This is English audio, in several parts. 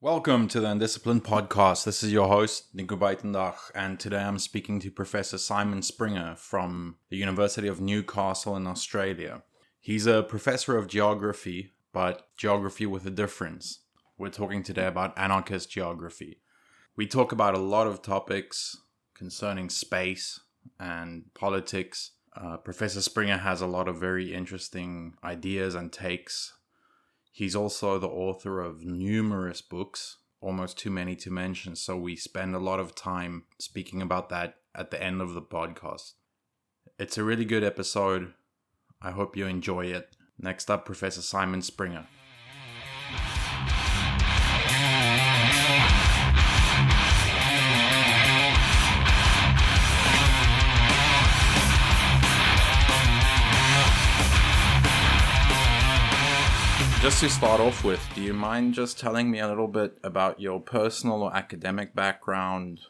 Welcome to the Undisciplined Podcast. This is your host, Nico Beitendach, and today I'm speaking to Professor Simon Springer from the University of Newcastle in Australia. He's a professor of geography, but geography with a difference. We're talking today about anarchist geography. We talk about a lot of topics concerning space and politics. Uh, Professor Springer has a lot of very interesting ideas and takes He's also the author of numerous books, almost too many to mention, so we spend a lot of time speaking about that at the end of the podcast. It's a really good episode. I hope you enjoy it. Next up, Professor Simon Springer. Just to start off with, do you mind just telling me a little bit about your personal or academic background?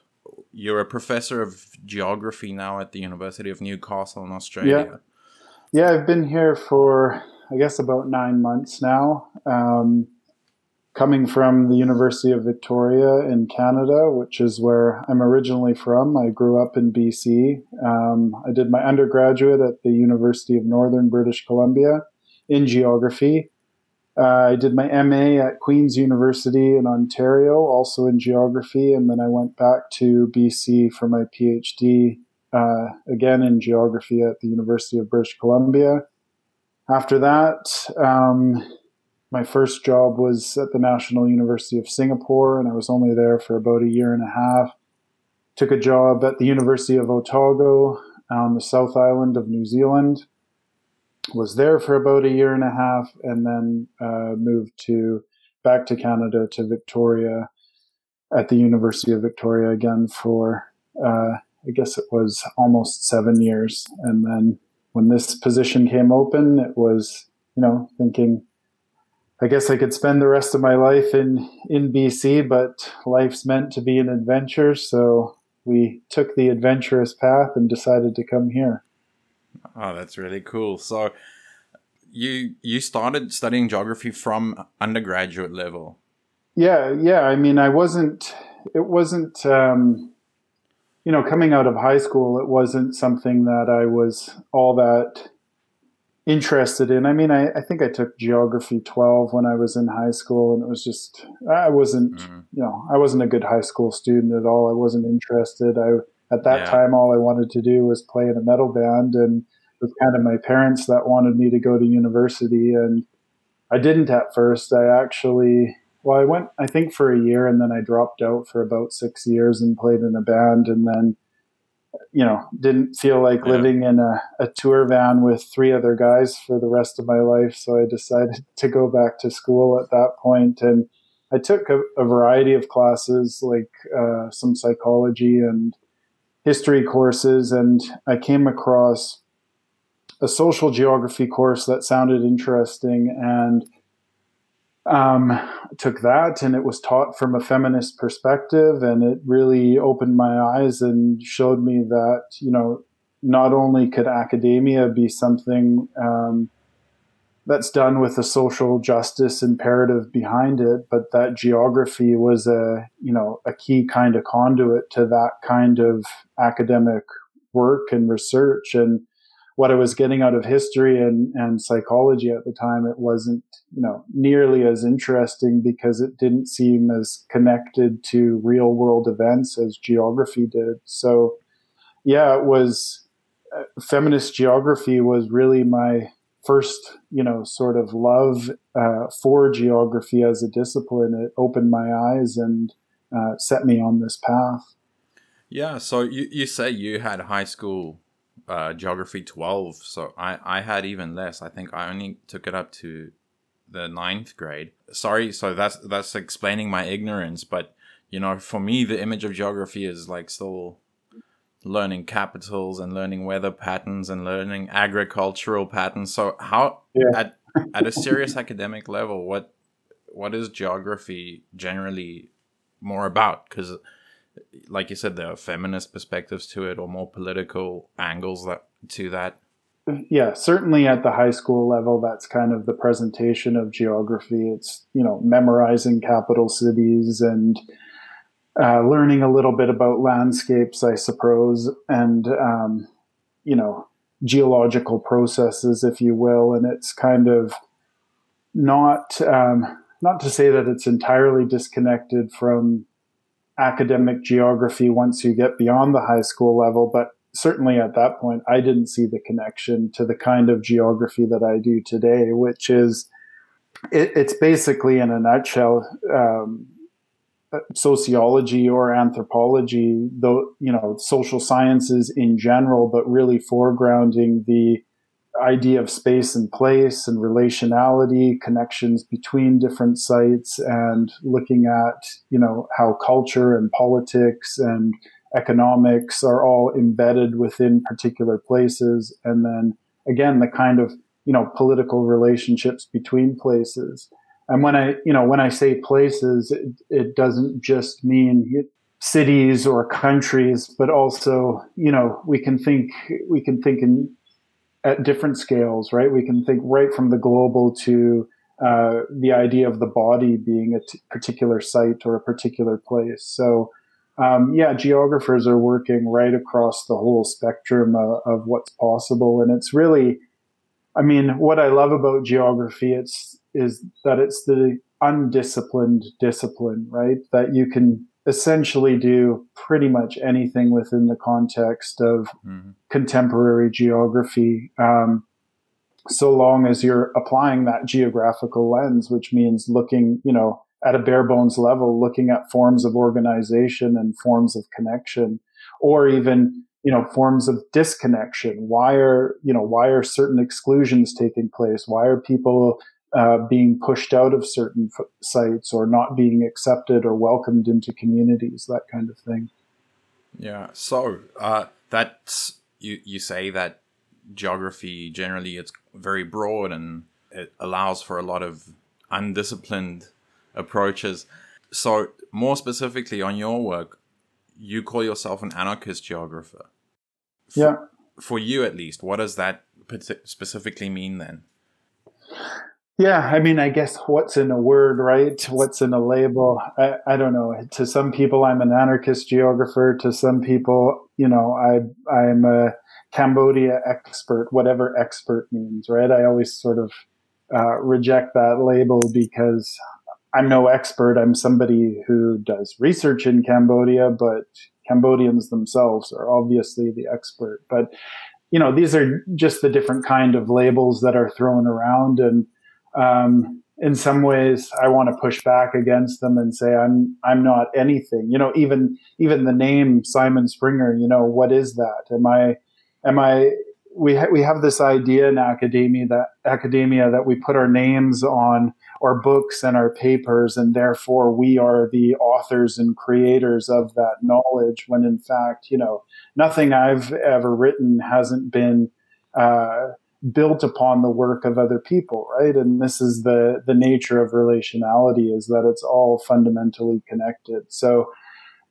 You're a professor of geography now at the University of Newcastle in Australia. Yeah, yeah I've been here for, I guess, about nine months now. Um, coming from the University of Victoria in Canada, which is where I'm originally from. I grew up in BC. Um, I did my undergraduate at the University of Northern British Columbia in geography. Uh, I did my MA at Queen's University in Ontario, also in geography, and then I went back to BC for my PhD, uh, again in geography at the University of British Columbia. After that, um, my first job was at the National University of Singapore, and I was only there for about a year and a half. Took a job at the University of Otago on the South Island of New Zealand was there for about a year and a half, and then uh, moved to back to Canada to Victoria at the University of Victoria again for uh, I guess it was almost seven years, and then when this position came open, it was you know thinking. I guess I could spend the rest of my life in, in BC, but life's meant to be an adventure. So we took the adventurous path and decided to come here. Oh, that's really cool. So you you started studying geography from undergraduate level. Yeah, yeah. I mean, I wasn't. It wasn't. Um, you know, coming out of high school, it wasn't something that I was all that interested in. I mean, I, I think I took geography 12 when I was in high school, and it was just I wasn't. Mm. You know, I wasn't a good high school student at all. I wasn't interested. I at that yeah. time, all I wanted to do was play in a metal band and was kind of my parents that wanted me to go to university and I didn't at first. I actually well, I went I think for a year and then I dropped out for about six years and played in a band and then you know, didn't feel like yeah. living in a, a tour van with three other guys for the rest of my life. So I decided to go back to school at that point and I took a, a variety of classes like uh, some psychology and history courses and I came across a social geography course that sounded interesting and um, took that and it was taught from a feminist perspective and it really opened my eyes and showed me that you know not only could academia be something um, that's done with a social justice imperative behind it, but that geography was a you know a key kind of conduit to that kind of academic work and research and what I was getting out of history and, and psychology at the time, it wasn't, you know, nearly as interesting because it didn't seem as connected to real world events as geography did. So, yeah, it was uh, feminist geography was really my first, you know, sort of love uh, for geography as a discipline. It opened my eyes and uh, set me on this path. Yeah. So you, you say you had high school uh, geography 12 so I, I had even less. I think i only took it up to the ninth grade. Sorry so that's that's explaining my ignorance but you know for me the image of geography is like still learning capitals and learning weather patterns and learning agricultural patterns. So how yeah. at at a serious academic level what what is geography generally more about? Because like you said, there are feminist perspectives to it or more political angles that to that. yeah, certainly at the high school level, that's kind of the presentation of geography. It's, you know, memorizing capital cities and uh, learning a little bit about landscapes, I suppose, and, um, you know, geological processes, if you will. And it's kind of not, um, not to say that it's entirely disconnected from academic geography once you get beyond the high school level, but certainly at that point, I didn't see the connection to the kind of geography that I do today, which is it, it's basically, in a nutshell, um, sociology or anthropology, though you know, social sciences in general, but really foregrounding the idea of space and place and relationality, connections between different sites, and looking at you know how culture and politics and economics are all embedded within particular places, and then again the kind of you know political relationships between places. And when I you know when I say places, it, it doesn't just mean cities or countries, but also you know we can think we can think in at different scales, right? We can think right from the global to uh, the idea of the body being a t- particular site or a particular place. So, um, yeah, geographers are working right across the whole spectrum of, of, what's possible, and it's really, I mean, what I love about geography it's is that it's the undisciplined discipline, right? That you can essentially do pretty much anything within the context of mm-hmm. contemporary geography, um, so long as you're applying that geographical lens, which means looking, you know, at a bare bones level, looking at forms of organization and forms of connection, or even you know forms of disconnection why are you know why are certain exclusions taking place why are people uh, being pushed out of certain f- sites or not being accepted or welcomed into communities, that kind of thing. Yeah. So uh, that's you. You say that geography generally it's very broad and it allows for a lot of undisciplined approaches. So more specifically on your work, you call yourself an anarchist geographer. Yeah. For you, at least, what does that specifically mean then? Yeah, I mean, I guess what's in a word, right? What's in a label? I, I don't know. To some people, I'm an anarchist geographer. To some people, you know, I I'm a Cambodia expert, whatever expert means, right? I always sort of uh, reject that label because I'm no expert. I'm somebody who does research in Cambodia, but Cambodians themselves are obviously the expert. But you know, these are just the different kind of labels that are thrown around and um, in some ways I want to push back against them and say I'm I'm not anything. You know, even even the name Simon Springer. You know, what is that? Am I am I we ha- we have this idea in academia that academia that we put our names on our books and our papers, and therefore we are the authors and creators of that knowledge. When in fact, you know, nothing I've ever written hasn't been uh, built upon the work of other people, right? And this is the the nature of relationality is that it's all fundamentally connected. So,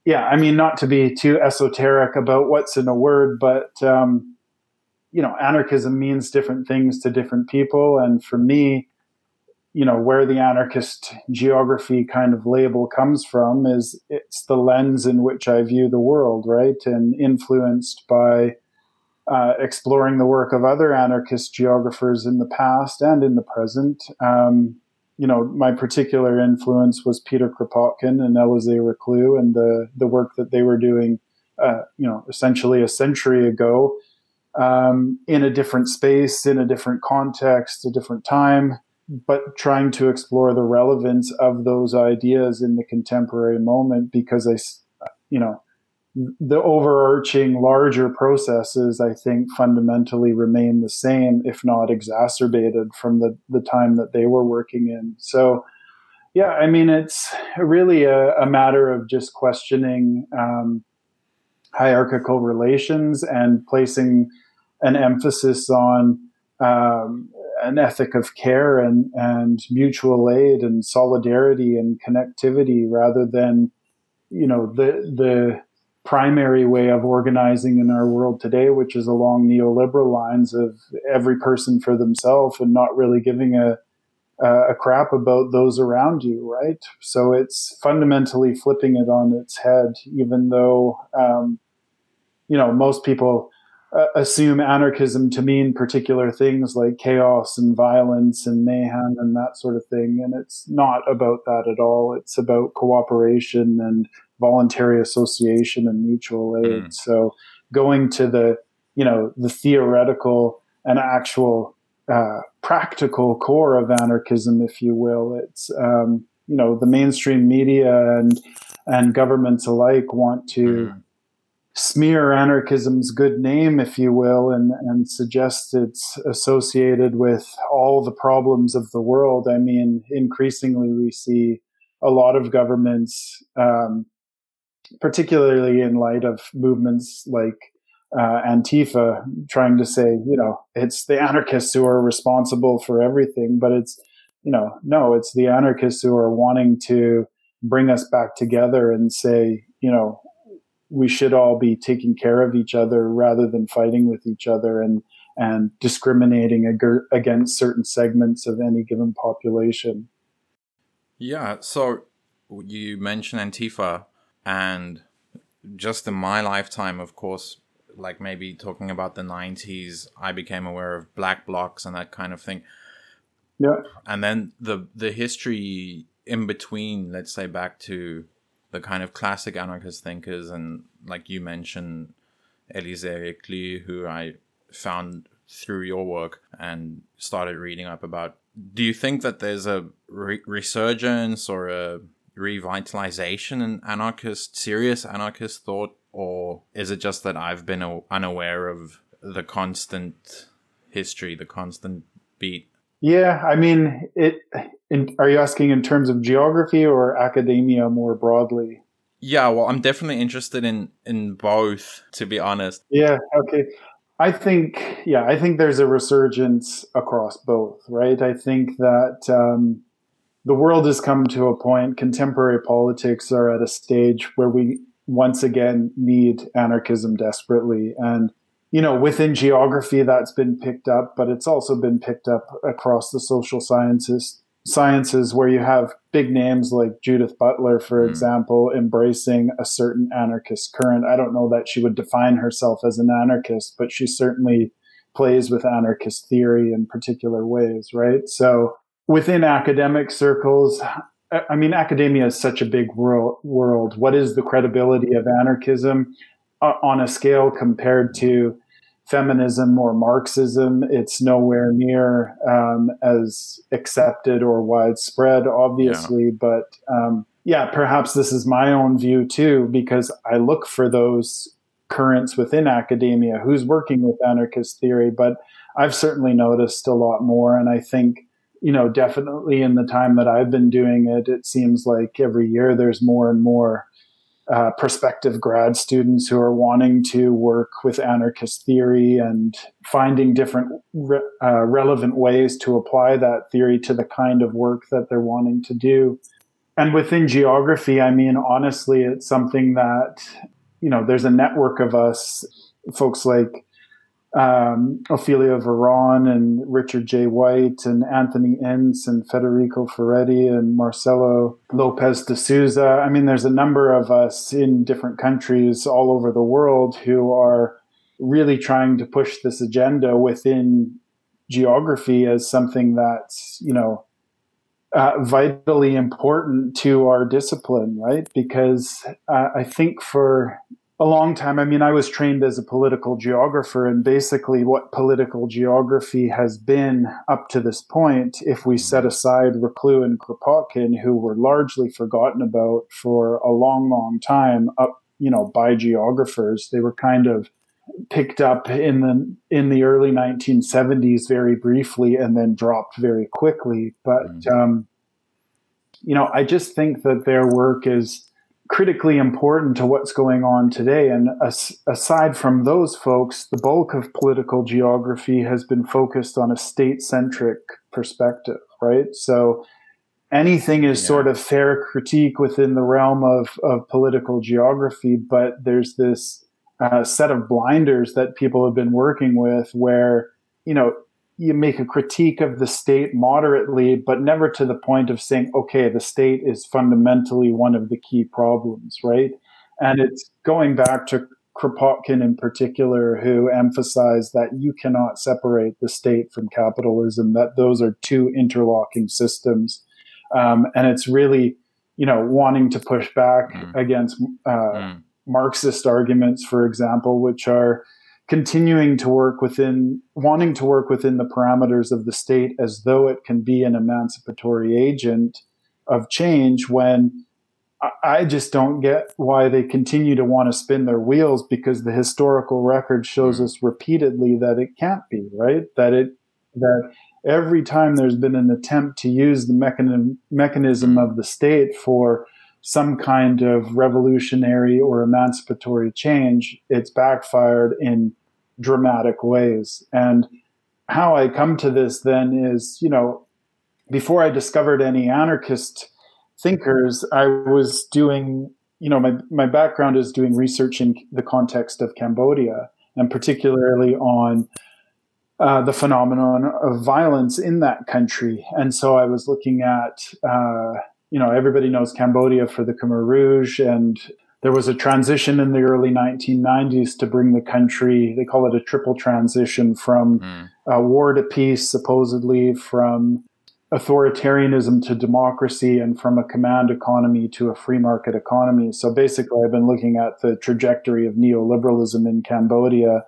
yeah, I mean, not to be too esoteric about what's in a word, but um, you know, anarchism means different things to different people, and for me, you know, where the anarchist geography kind of label comes from is it's the lens in which I view the world, right, and influenced by uh, exploring the work of other anarchist geographers in the past and in the present. Um, you know, my particular influence was Peter Kropotkin and Élisée Reclus and the, the work that they were doing, uh, you know, essentially a century ago um, in a different space, in a different context, a different time, but trying to explore the relevance of those ideas in the contemporary moment because I, you know, the overarching larger processes, I think, fundamentally remain the same, if not exacerbated from the, the time that they were working in. So, yeah, I mean, it's really a, a matter of just questioning um, hierarchical relations and placing an emphasis on um, an ethic of care and, and mutual aid and solidarity and connectivity rather than, you know, the, the, primary way of organizing in our world today, which is along neoliberal lines of every person for themselves and not really giving a a crap about those around you, right? So it's fundamentally flipping it on its head, even though, um, you know, most people uh, assume anarchism to mean particular things like chaos and violence and mayhem and that sort of thing. And it's not about that at all. It's about cooperation and voluntary association and mutual aid. Mm. So going to the, you know, the theoretical and actual uh, practical core of anarchism, if you will. It's um, you know the mainstream media and and governments alike want to mm. Smear anarchism's good name, if you will, and and suggest it's associated with all the problems of the world. I mean, increasingly we see a lot of governments, um, particularly in light of movements like uh, Antifa trying to say, you know, it's the anarchists who are responsible for everything, but it's, you know, no, it's the anarchists who are wanting to bring us back together and say, you know, we should all be taking care of each other rather than fighting with each other and and discriminating ag- against certain segments of any given population. Yeah, so you mentioned Antifa and just in my lifetime, of course, like maybe talking about the 90s i became aware of black blocs and that kind of thing yeah and then the the history in between let's say back to the kind of classic anarchist thinkers and like you mentioned Elisée Reclus who i found through your work and started reading up about do you think that there's a re- resurgence or a revitalization in anarchist serious anarchist thought or is it just that I've been unaware of the constant history, the constant beat? Yeah, I mean, it. In, are you asking in terms of geography or academia more broadly? Yeah, well, I'm definitely interested in in both, to be honest. Yeah. Okay. I think, yeah, I think there's a resurgence across both, right? I think that um, the world has come to a point. Contemporary politics are at a stage where we once again need anarchism desperately. And, you know, within geography, that's been picked up, but it's also been picked up across the social sciences, sciences where you have big names like Judith Butler, for mm. example, embracing a certain anarchist current. I don't know that she would define herself as an anarchist, but she certainly plays with anarchist theory in particular ways, right? So within academic circles, I mean, academia is such a big world. World. What is the credibility of anarchism on a scale compared to feminism or Marxism? It's nowhere near um, as accepted or widespread, obviously. Yeah. But um, yeah, perhaps this is my own view too, because I look for those currents within academia. Who's working with anarchist theory? But I've certainly noticed a lot more, and I think you know, definitely in the time that I've been doing it, it seems like every year there's more and more uh, prospective grad students who are wanting to work with anarchist theory and finding different re- uh, relevant ways to apply that theory to the kind of work that they're wanting to do. And within geography, I mean, honestly, it's something that, you know, there's a network of us, folks like um, Ophelia Veron and Richard J. White and Anthony Ince and Federico Ferretti and Marcelo Lopes de Souza. I mean, there's a number of us in different countries all over the world who are really trying to push this agenda within geography as something that's, you know, uh, vitally important to our discipline, right? Because uh, I think for a long time. I mean, I was trained as a political geographer, and basically, what political geography has been up to this point, if we set aside Reclus and Kropotkin, who were largely forgotten about for a long, long time, up you know by geographers, they were kind of picked up in the in the early 1970s very briefly and then dropped very quickly. But mm-hmm. um, you know, I just think that their work is critically important to what's going on today. And as, aside from those folks, the bulk of political geography has been focused on a state centric perspective, right? So anything is yeah. sort of fair critique within the realm of, of political geography, but there's this uh, set of blinders that people have been working with where, you know, you make a critique of the state moderately, but never to the point of saying, okay, the state is fundamentally one of the key problems, right? And it's going back to Kropotkin in particular, who emphasized that you cannot separate the state from capitalism, that those are two interlocking systems. Um, and it's really, you know, wanting to push back mm. against uh, mm. Marxist arguments, for example, which are continuing to work within, wanting to work within the parameters of the state as though it can be an emancipatory agent of change when I just don't get why they continue to want to spin their wheels because the historical record shows mm. us repeatedly that it can't be, right? That it, that every time there's been an attempt to use the mechanism, mechanism of the state for some kind of revolutionary or emancipatory change, it's backfired in dramatic ways. And how I come to this then is, you know, before I discovered any anarchist thinkers, I was doing, you know, my, my background is doing research in the context of Cambodia and particularly on uh, the phenomenon of violence in that country. And so I was looking at, uh, you know, everybody knows Cambodia for the Khmer Rouge, and there was a transition in the early 1990s to bring the country, they call it a triple transition from mm. uh, war to peace, supposedly, from authoritarianism to democracy, and from a command economy to a free market economy. So basically, I've been looking at the trajectory of neoliberalism in Cambodia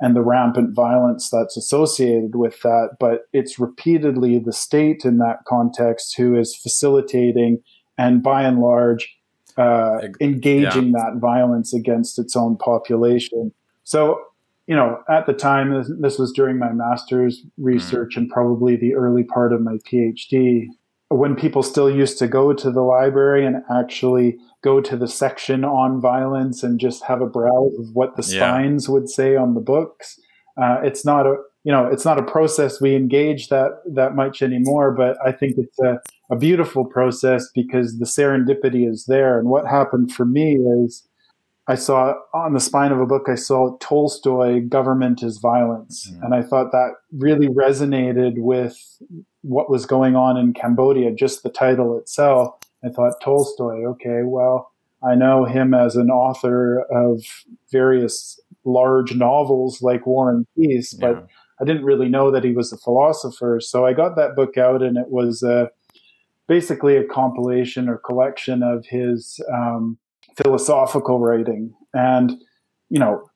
and the rampant violence that's associated with that. But it's repeatedly the state in that context who is facilitating and by and large uh, engaging yeah. that violence against its own population. So, you know, at the time, this was during my master's research mm. and probably the early part of my PhD, when people still used to go to the library and actually go to the section on violence and just have a browse of what the spines yeah. would say on the books. Uh, it's not a you know it's not a process we engage that that much anymore, but I think it's a, a beautiful process because the serendipity is there. And what happened for me is I saw on the spine of a book, I saw Tolstoy, Government is Violence. Mm-hmm. And I thought that really resonated with what was going on in Cambodia, just the title itself. I thought Tolstoy, okay, well, I know him as an author of various large novels like War and Peace, but yeah. I didn't really know that he was a philosopher. So I got that book out, and it was uh, basically a compilation or collection of his um, philosophical writing. And, you know,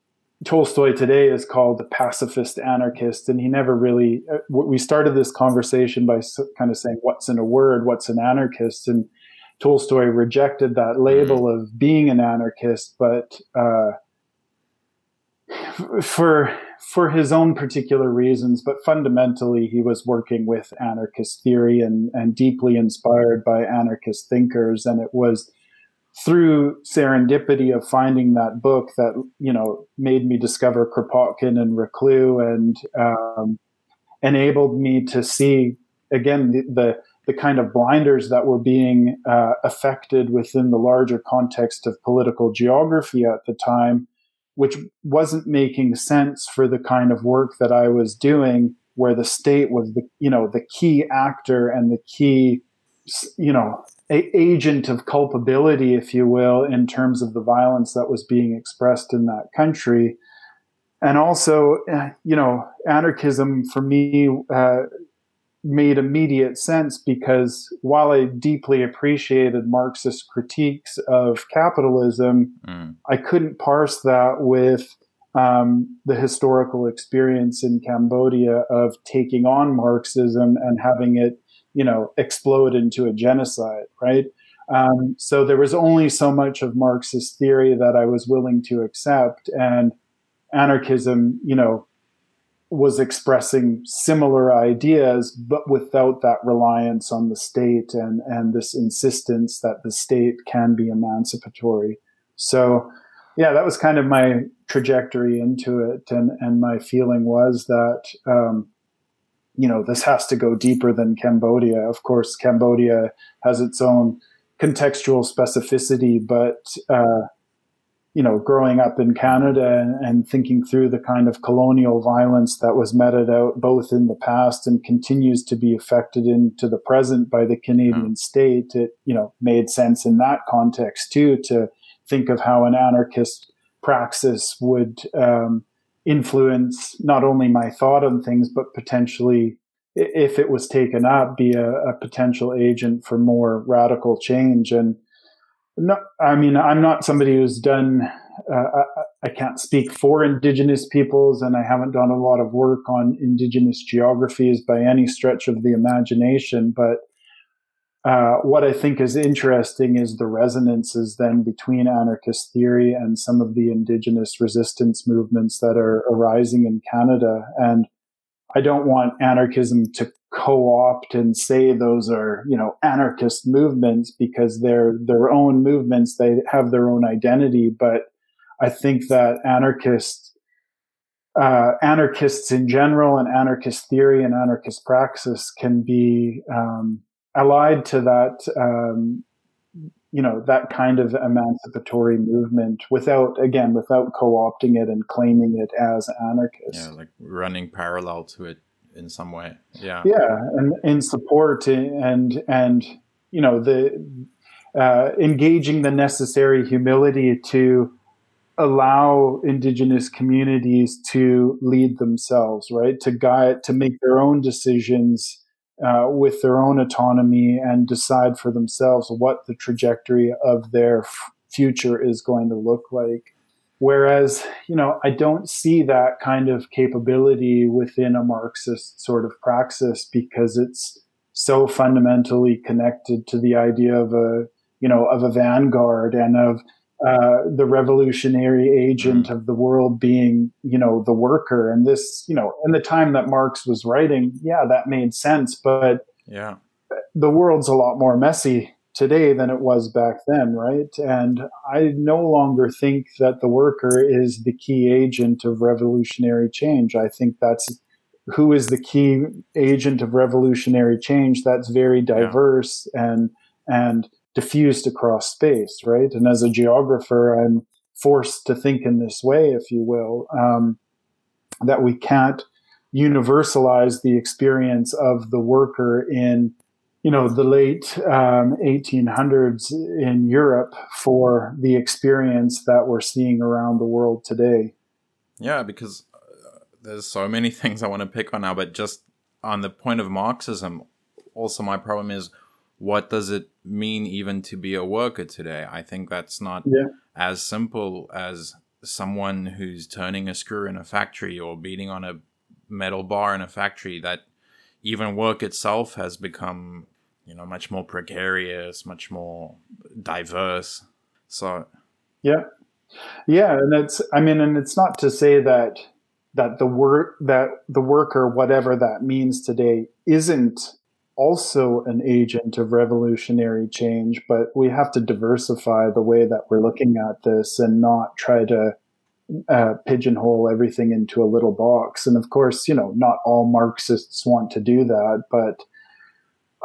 Tolstoy today is called a pacifist anarchist, and he never really. Uh, we started this conversation by kind of saying, "What's in a word? What's an anarchist?" and Tolstoy rejected that label mm-hmm. of being an anarchist, but uh, for for his own particular reasons. But fundamentally, he was working with anarchist theory and and deeply inspired by anarchist thinkers, and it was through serendipity of finding that book that you know made me discover Kropotkin and Reclus and um, enabled me to see again the, the the kind of blinders that were being uh, affected within the larger context of political geography at the time, which wasn't making sense for the kind of work that I was doing, where the state was the you know the key actor and the key you know a- agent of culpability, if you will, in terms of the violence that was being expressed in that country. And also, uh, you know, anarchism for me uh, made immediate sense because while I deeply appreciated Marxist critiques of capitalism, mm. I couldn't parse that with um, the historical experience in Cambodia of taking on Marxism and having it, you know, explode into a genocide, right? Um, so there was only so much of Marxist theory that I was willing to accept, and anarchism, you know, was expressing similar ideas, but without that reliance on the state and, and this insistence that the state can be emancipatory. So, yeah, that was kind of my trajectory into it. And, and my feeling was that, um, you know, this has to go deeper than Cambodia. Of course, Cambodia has its own contextual specificity, but uh, you know, growing up in Canada and, and, thinking through the kind of colonial violence that was meted out both in the past and continues to be affected into the present by the Canadian mm. state, it, you know, made sense in that context too to think of how an anarchist praxis would um, influence not only my thought on things, but potentially, if it was taken up, be a, a potential agent for more radical change. And no, I mean, I'm not somebody who's done. Uh, I, I, can't speak for Indigenous peoples, and I haven't done a lot of work on Indigenous geographies by any stretch of the imagination. But uh, what I think is interesting is the resonances then between anarchist theory and some of the Indigenous resistance movements that are arising in Canada. And I don't want anarchism to co-opt and say those are, you know, anarchist movements because they're their own movements. They have their own identity. But I think that anarchist, uh, anarchists in general and anarchist theory and anarchist praxis can be, um, allied to that, um, you know, that kind of emancipatory movement without, again, without co-opting it and claiming it as anarchist. Yeah, like running parallel to it in some way. Yeah. Yeah, and in support and and you know the uh, engaging the necessary humility to allow indigenous communities to lead themselves, right? To guide, to make their own decisions uh, with their own autonomy and decide for themselves what the trajectory of their f- future is going to look like. Whereas, you know, I don't see that kind of capability within a Marxist sort of praxis because it's so fundamentally connected to the idea of a, you know, of a vanguard and of uh, the revolutionary agent mm. of the world being, you know, the worker. And this, you know, in the time that Marx was writing, yeah, that made sense. But yeah, the world's a lot more messy today than it was back then, right? And I no longer think that the worker is the key agent of revolutionary change. I think that's who is the key agent of revolutionary change that's very diverse yeah. and and diffused across space, right? And as a geographer, I'm forced to think in this way, if you will, um, that we can't universalize the experience of the worker in you know the late um, 1800s in Europe for the experience that we're seeing around the world today. Yeah, because uh, there's so many things I want to pick on now, but just on the point of Marxism, also my problem is what does it mean even to be a worker today? I think that's not yeah. as simple as someone who's turning a screw in a factory or beating on a metal bar in a factory that even work itself has become you know much more precarious much more diverse so yeah yeah and it's i mean and it's not to say that that the work that the worker whatever that means today isn't also an agent of revolutionary change, but we have to diversify the way that we're looking at this and not try to uh, pigeonhole everything into a little box. And of course, you know, not all Marxists want to do that, but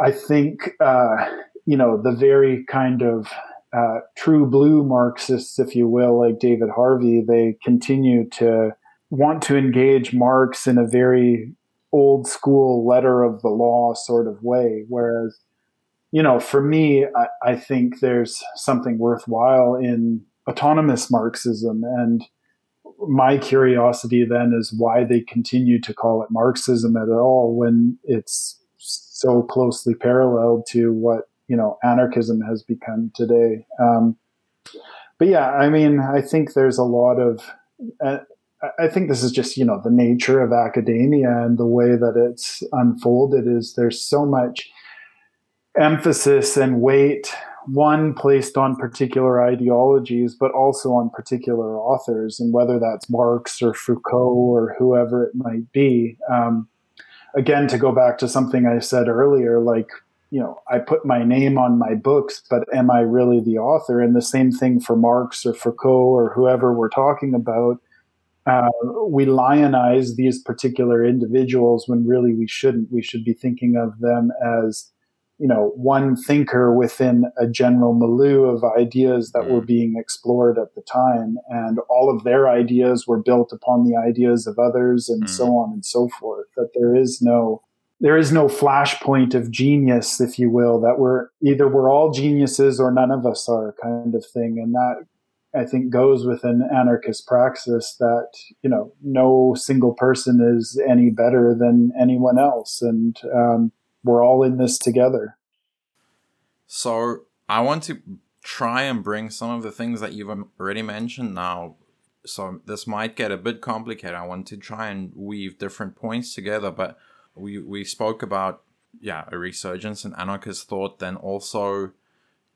I think, uh, you know, the very kind of uh, true blue Marxists, if you will, like David Harvey, they continue to want to engage Marx in a very old school letter of the law sort of way. Whereas, you know, for me, I, I think there's something worthwhile in autonomous Marxism. And my curiosity then is why they continue to call it Marxism at all when it's so closely paralleled to what, you know, anarchism has become today. Um, but yeah, I mean, I think there's a lot of, uh, I think this is just you know the nature of academia and the way that it's unfolded is there's so much emphasis and weight one placed on particular ideologies but also on particular authors and whether that's marx or foucault or whoever it might be um, again to go back to something i said earlier like you know i put my name on my books but am i really the author and the same thing for marx or foucault or whoever we're talking about uh, we lionize these particular individuals when really we shouldn't. We should be thinking of them as, you know, one thinker within a general milieu of ideas that were mm. being explored at the time. And all of their ideas were built upon the ideas of others and mm. so on and so forth. That there is no there is no flashpoint of genius, if you will, that we're either we're all geniuses or none of us are kind of thing. And that I think goes with an anarchist praxis that, you know, no single person is any better than anyone else. And um, we're all in this together. So I want to try and bring some of the things that you've um, already mentioned now. So this might get a bit complicated. I want to try and weave different points together, but we we spoke about yeah a resurgence in anarchist thought. Then also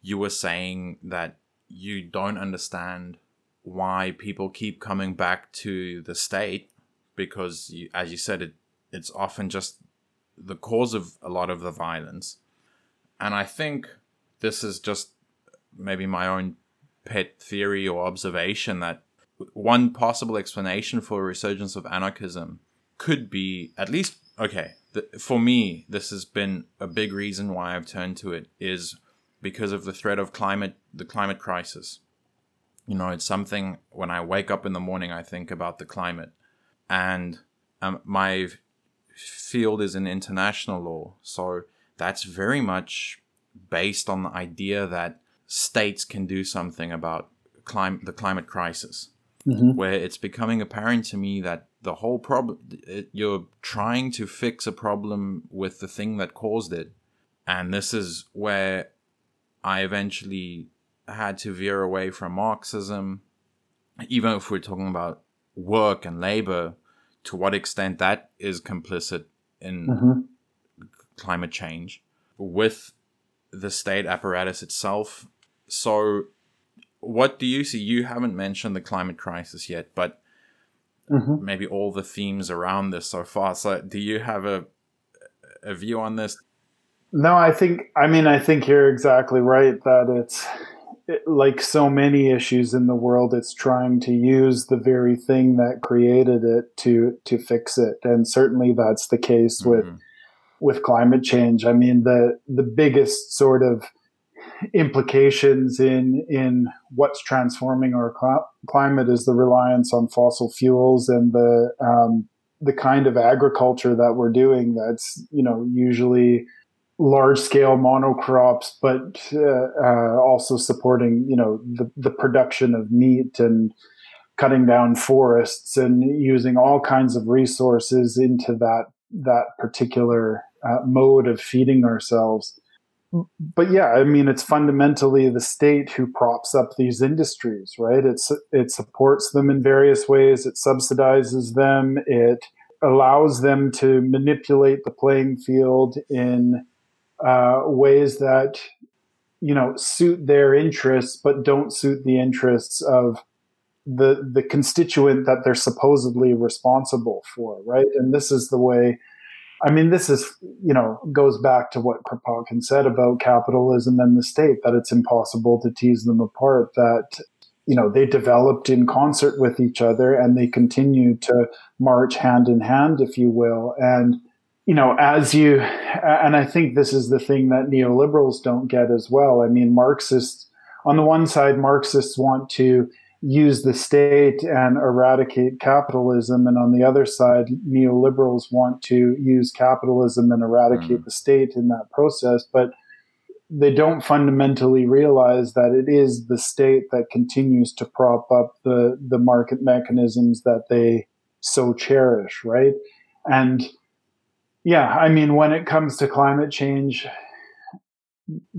you were saying that you don't understand why people keep coming back to the state because you, as you said it it's often just the cause of a lot of the violence. And i think this is just maybe my own pet theory or observation that one possible explanation for a resurgence of anarchism could be at least okay for me this has been a big reason why i've turned to it is because of the threat of climate the climate crisis. You know it's something when i wake up in the morning i think about the climate. And um, my field is in international law so that's very much based on the idea that states can do something about clim- the climate crisis. Mm-hmm. where it's becoming apparent to me that the whole problem you're trying to fix a problem with the thing that caused it. And this is where i eventually had to veer away from marxism. Even if we're talking about work and labor to what extent that is complicit in mm-hmm. climate change with the state apparatus itself so what do you see you haven't mentioned the climate crisis yet but mm-hmm. maybe all the themes around this so far. So, do you have a a view on this? No, I think. I mean, I think you're exactly right that it's it, like so many issues in the world. It's trying to use the very thing that created it to to fix it, and certainly that's the case mm-hmm. with with climate change. I mean, the the biggest sort of implications in in what's transforming our cl- climate is the reliance on fossil fuels and the um, the kind of agriculture that we're doing. That's you know usually large scale monocrops, but uh, uh, also supporting you know the the production of meat and cutting down forests and using all kinds of resources into that that particular uh, mode of feeding ourselves but yeah, I mean, it's fundamentally the state who props up these industries, right? It's it supports them in various ways. It subsidizes them. It allows them to manipulate the playing field in uh, ways that you know suit their interests, but don't suit the interests of the the constituent that they're supposedly responsible for, right? And this is the way I mean, this is, you know, goes back to what Kropotkin said about capitalism and the state, that it's impossible to tease them apart, that, you know, they developed in concert with each other and they continue to march hand in hand, if you will. And, you know, as you, and I think this is the thing that neoliberals don't get as well. I mean, Marxists, on the one side, Marxists want to, use the state and eradicate capitalism. And on the other side, neoliberals want to use capitalism and eradicate mm. the state in that process. But they don't fundamentally realize that it is the state that continues to prop up the, the market mechanisms that they so cherish, right? And yeah, I mean, when it comes to climate change,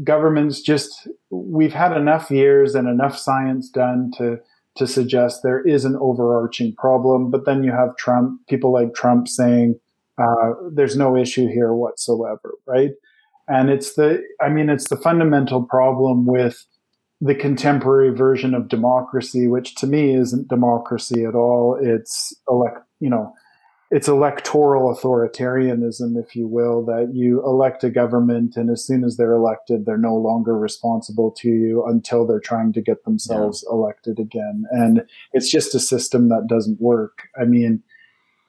governments just we've had enough years and enough science done to to suggest there is an overarching problem. But then you have Trump, people like Trump saying uh, there's no issue here whatsoever, right? And it's the, I mean, it's the fundamental problem with the contemporary version of democracy, which to me isn't democracy at all. It's elect, you know, it's electoral authoritarianism, if you will, that you elect a government and as soon as they're elected, they're no longer responsible to you until they're trying to get themselves yeah. elected again. And it's just a system that doesn't work. I mean,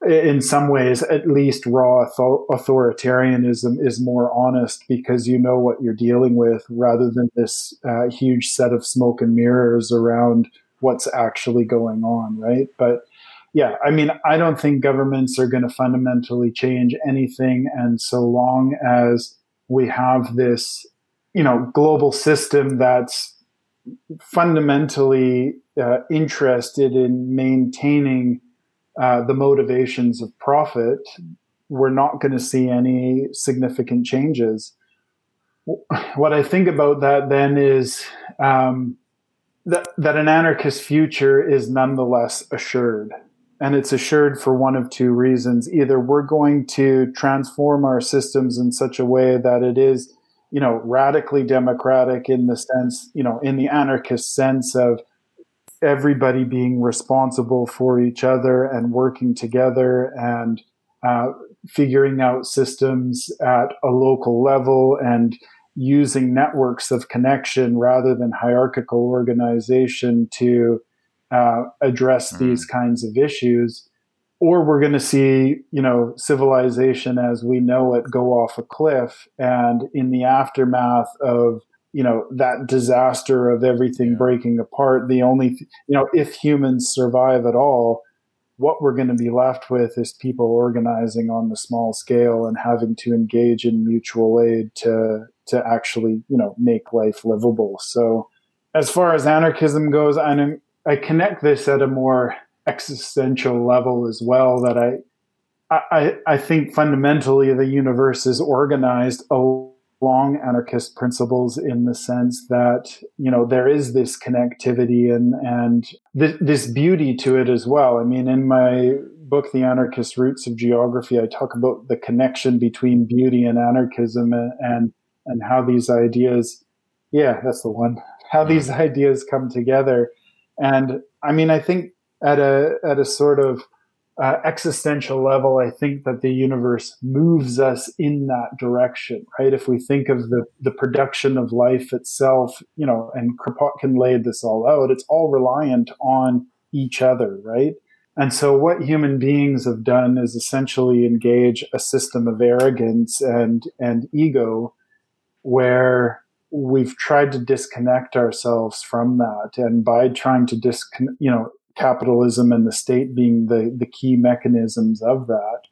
in some ways, at least raw authoritarianism is more honest because you know what you're dealing with rather than this uh, huge set of smoke and mirrors around what's actually going on, right? But yeah, I mean, I don't think governments are going to fundamentally change anything. And so long as we have this, you know, global system that's fundamentally uh, interested in maintaining uh, the motivations of profit, we're not going to see any significant changes. What I think about that then is um, that, that an anarchist future is nonetheless assured. And it's assured for one of two reasons. Either we're going to transform our systems in such a way that it is, you know, radically democratic in the sense, you know, in the anarchist sense of everybody being responsible for each other and working together and uh, figuring out systems at a local level and using networks of connection rather than hierarchical organization to uh, address mm-hmm. these kinds of issues or we're going to see you know civilization as we know it go off a cliff and in the aftermath of you know that disaster of everything yeah. breaking apart the only you know if humans survive at all what we're going to be left with is people organizing on the small scale and having to engage in mutual aid to to actually you know make life livable so as far as anarchism goes i i connect this at a more existential level as well that i I, I think fundamentally the universe is organized along anarchist principles in the sense that you know there is this connectivity and and th- this beauty to it as well. I mean in my book the anarchist roots of geography i talk about the connection between beauty and anarchism and and, and how these ideas yeah that's the one how these ideas come together and i mean i think at a at a sort of uh, existential level, I think that the universe moves us in that direction, right? If we think of the, the production of life itself, you know, and Kropotkin laid this all out, it's all reliant on each other, right? And so what human beings have done is essentially engage a system of arrogance and, and ego where we've tried to disconnect ourselves from that. And by trying to disconnect, you know, capitalism and the state being the, the key mechanisms of that.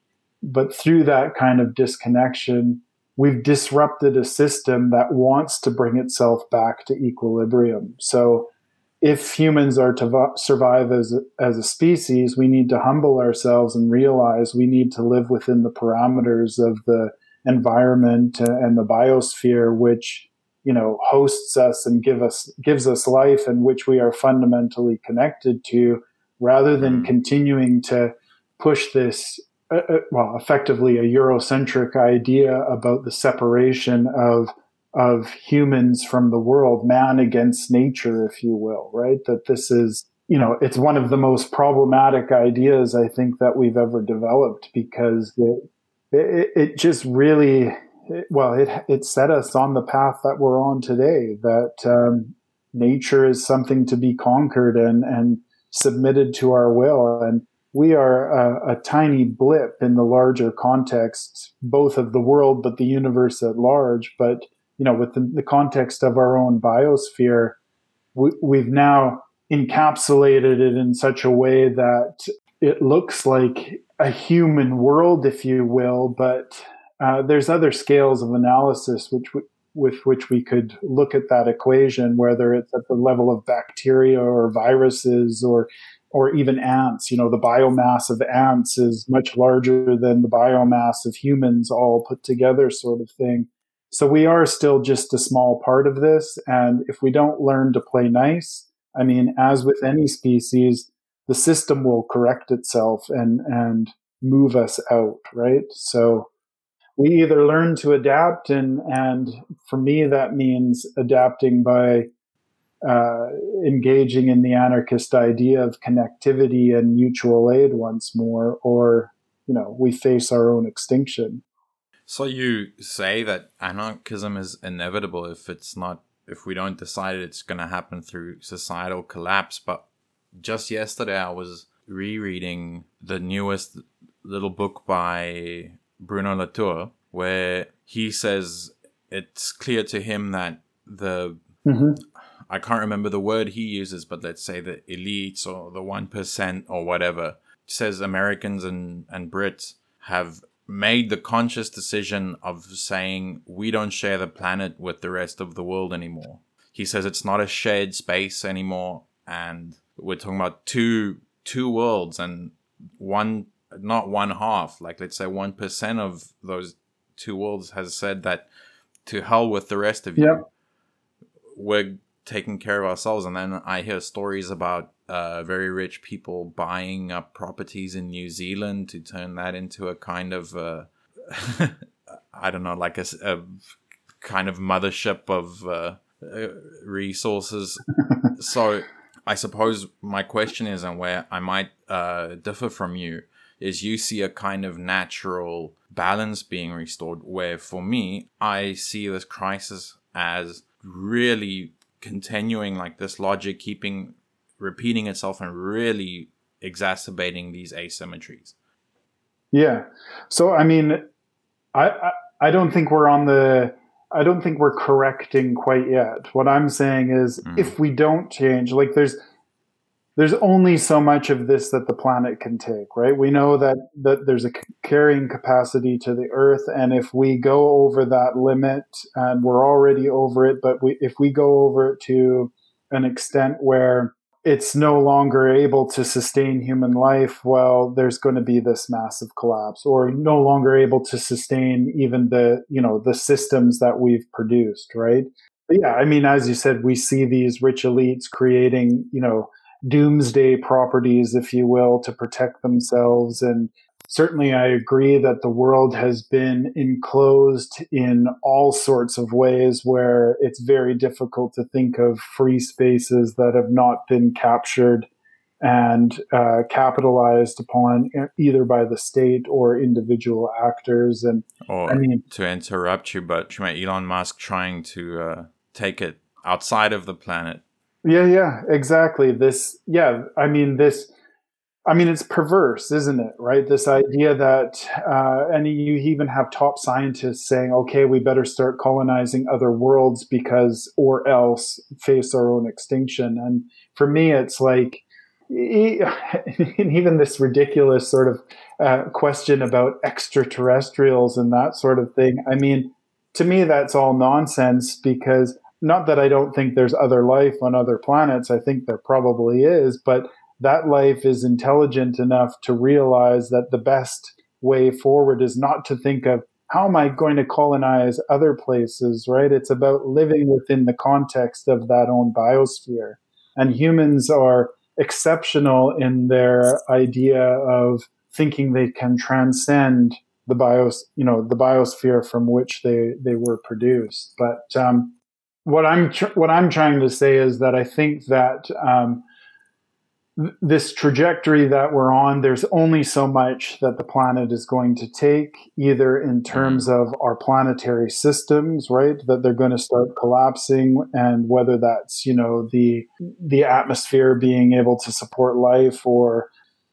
But through that kind of disconnection, we've disrupted a system that wants to bring itself back to equilibrium. So if humans are to survive as a, as a species, we need to humble ourselves and realize we need to live within the parameters of the environment and the biosphere, which you know hosts us and give us gives us life and which we are fundamentally connected to rather than mm. continuing to push this uh, uh, well effectively a eurocentric idea about the separation of of humans from the world man against nature if you will right that this is you know it's one of the most problematic ideas i think that we've ever developed because it, it, it just really well, it it set us on the path that we're on today. That um, nature is something to be conquered and and submitted to our will, and we are a, a, tiny blip in the larger context, both of the world but the universe at large. But you know, within the context of our own biosphere, we, we've now encapsulated it in such a way that it looks like a human world, if you will, but uh, there's other scales of analysis which with which we could look at that equation, whether it's at the level of bacteria or viruses or or even ants. You know, the biomass of ants is much larger than the biomass of humans all put together, sort of thing. So we are still just a small part of this, and if we don't learn to play nice, I mean, as with any species, the system will correct itself and and move us out, right? So we either learn to adapt and and for me that means adapting by uh, engaging in the anarchist idea of connectivity and mutual aid once more or you know we face our own extinction. So you say that anarchism is inevitable if it's not if we don't decide it's going to happen through societal collapse. But just yesterday, I was rereading the newest little book by Bruno Latour, where he says it's clear to him that the Mm-hmm. I can't remember the word he uses, but let's say the elites or the one percent or whatever says Americans and, and Brits have made the conscious decision of saying we don't share the planet with the rest of the world anymore. He says it's not a shared space anymore, and we're talking about two two worlds and one not one half, like let's say one percent of those two worlds has said that to hell with the rest of you. Yep. We're taking care of ourselves, and then I hear stories about uh, very rich people buying up properties in New Zealand to turn that into a kind of uh, I don't know, like a kind of mothership of uh, uh, resources. so I suppose my question is, and where I might uh, differ from you, is you see a kind of natural balance being restored. Where for me, I see this crisis as really continuing, like this logic keeping repeating itself and really exacerbating these asymmetries. Yeah. So I mean, I, I I don't think we're on the I don't think we're correcting quite yet. What I'm saying is Mm. if we don't change, like there's there's only so much of this that the planet can take, right? We know that that there's a carrying capacity to the earth and if we go over that limit and we're already over it, but we if we go over it to an extent where it's no longer able to sustain human life, well, there's going to be this massive collapse, or no longer able to sustain even the you know the systems that we've produced, right? But yeah, I mean, as you said, we see these rich elites creating you know doomsday properties, if you will, to protect themselves and certainly I agree that the world has been enclosed in all sorts of ways where it's very difficult to think of free spaces that have not been captured and uh, capitalized upon either by the state or individual actors. And Or I mean, to interrupt you, but you know, Elon Musk trying to uh, take it outside of the planet. Yeah, yeah, exactly. This, yeah, I mean, this. I mean, it's perverse, isn't it? Right? This idea that, uh, and you even have top scientists saying, okay, we better start colonizing other worlds because, or else face our own extinction. And for me, it's like, and even this ridiculous sort of uh, question about extraterrestrials and that sort of thing. I mean, to me, that's all nonsense because not that I don't think there's other life on other planets. I think there probably is, but that life is intelligent enough to realize that the best way forward is not to think of how am I going to colonize other places, right? It's about living within the context of that own biosphere. And humans are exceptional in their idea of thinking they can transcend the bios, you know, the biosphere from which they, they were produced. But um, what I'm tr- what I'm trying to say is that I think that um, this trajectory that we're on, there's only so much that the planet is going to take, either in terms of our planetary systems, right? That they're going to start collapsing, and whether that's you know the the atmosphere being able to support life, or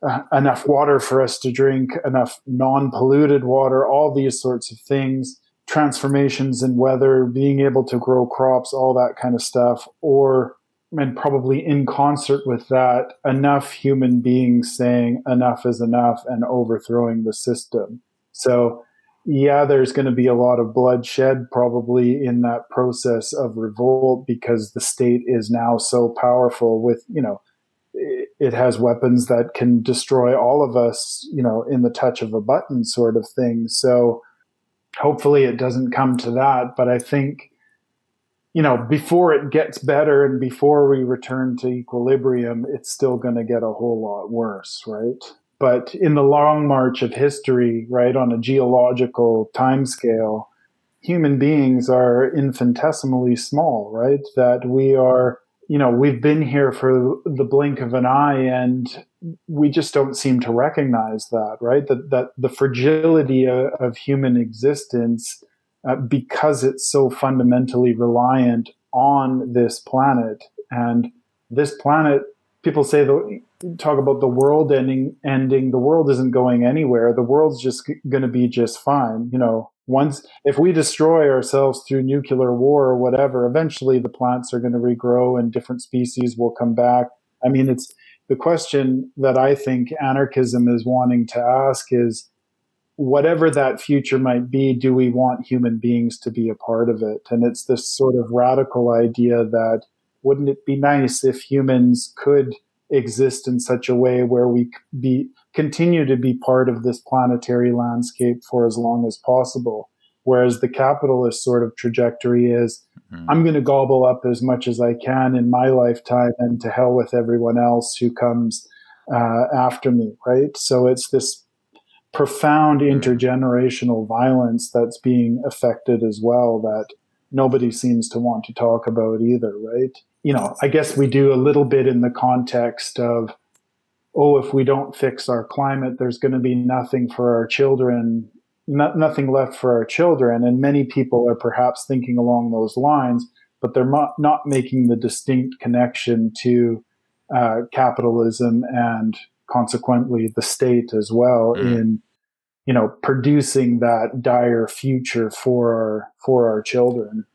uh, enough water for us to drink, enough non-polluted water, all these sorts of things, transformations in weather, being able to grow crops, all that kind of stuff, or and probably in concert with that, enough human beings saying enough is enough and overthrowing the system. So, yeah, there's going to be a lot of bloodshed probably in that process of revolt because the state is now so powerful with, you know, it, has weapons that can destroy all of us, you know, in the touch of a button sort of thing. So, hopefully it doesn't come to that. But I think you know, before it gets better and before we return to equilibrium, it's still going to get a whole lot worse, right? But in the long march of history, right, on a geological timescale, human beings are infinitesimally small, right? That we are, you know, we've been here for the blink of an eye and we just don't seem to recognize that, right? That that the fragility of, human existence, uh, because it's so fundamentally reliant on this planet, and this planet. People say the talk about the world ending. Ending. The world isn't going anywhere. The world's just going to be just fine. You know, once if we destroy ourselves through nuclear war or whatever, eventually the plants are going to regrow and different species will come back. I mean, it's the question that I think anarchism is wanting to ask is whatever that future might be, do we want human beings to be a part of it? And it's this sort of radical idea that wouldn't it be nice if humans could exist in such a way where we be continue to be part of this planetary landscape for as long as possible. Whereas the capitalist sort of trajectory is mm-hmm. I'm going to gobble up as much as I can in my lifetime and to hell with everyone else who comes uh, after me, right? So it's this profound intergenerational violence that's being affected as well that nobody seems to want to talk about either, right? You know, I guess we do a little bit in the context of oh, if we don't fix our climate, there's going to be nothing for our children, not, nothing left for our children. And many people are perhaps thinking along those lines, but they're not, not making the distinct connection to uh, capitalism and consequently the state as well mm. in you know producing that dire future for our for our children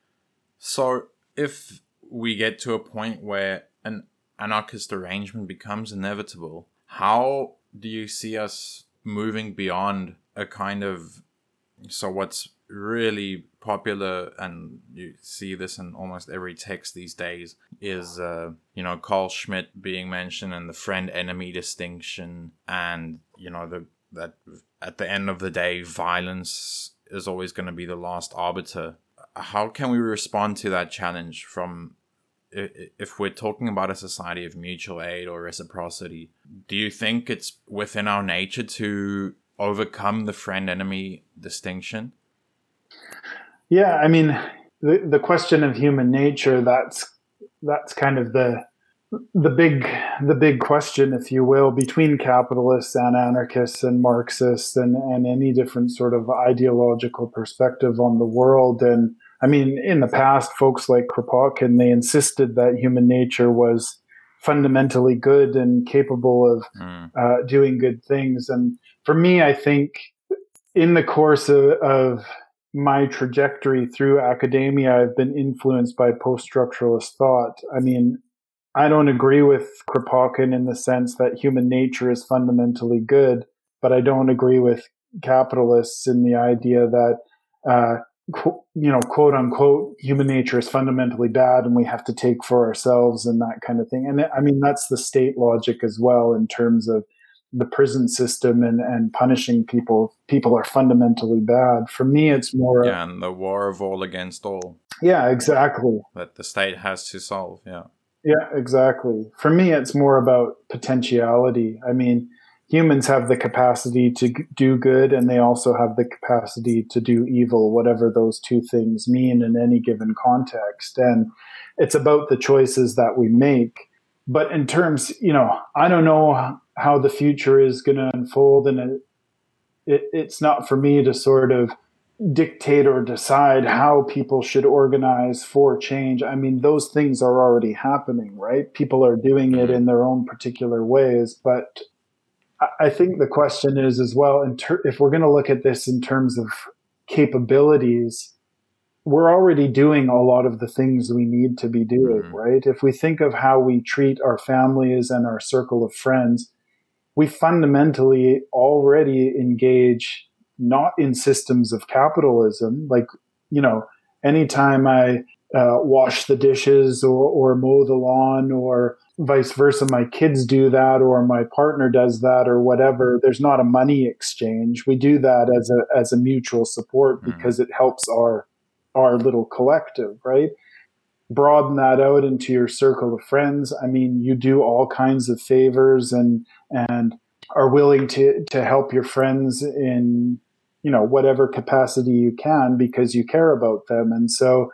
so if we get to a point where an anarchist arrangement becomes inevitable, how do you see us moving beyond a kind of so what's really popular and you see this in almost every text these days is uh, you know Carl Schmitt being mentioned and the friend enemy distinction and you know the that at the end of the day violence is always going to be the last arbiter. How can we respond to that challenge from if we're talking about a society of mutual aid or reciprocity, do you think it's within our nature to overcome the friend enemy distinction? Yeah, I mean, the, the question of human nature that's that's kind of the the big the big question, if you will, between capitalists and anarchists and Marxists and, and any different sort of ideological perspective on the world. And I mean, in the past, folks like Kropotkin, they insisted that human nature was fundamentally good and capable of mm. uh, doing good things. And for me, I think in the course of, of my trajectory through academia, I've been influenced by post-structuralist thought. I mean, I don't agree with Kropotkin in the sense that human nature is fundamentally good, but I don't agree with capitalists in the idea that uh, you know, quote unquote, human nature is fundamentally bad and we have to take for ourselves and that kind of thing. And I mean, that's the state logic as well in terms of the prison system and, and punishing people. People are fundamentally bad. For me, it's more. Yeah, and the war of all against all. Yeah, exactly. That the state has to solve. Yeah. Yeah, exactly. For me, it's more about potentiality. I mean, humans have the capacity to do good and they also have the capacity to do evil, whatever those two things mean in any given context. And it's about the choices that we make. But in terms, you know, I don't know how the future is going to unfold, and it, it, it's not for me to sort of dictate or decide how people should organize for change. I mean, those things are already happening, right? People are doing it mm-hmm. in their own particular ways, but I think the question is as well, ter- if we're going to look at this in terms of capabilities, we're already doing a lot of the things we need to be doing, mm-hmm. right? If we think of how we treat our families and our circle of friends, we fundamentally already engage not in systems of capitalism. Like, you know, anytime I uh, wash the dishes or, or mow the lawn or vice versa my kids do that or my partner does that or whatever there's not a money exchange we do that as a as a mutual support mm-hmm. because it helps our our little collective right broaden that out into your circle of friends i mean you do all kinds of favors and and are willing to to help your friends in you know whatever capacity you can because you care about them and so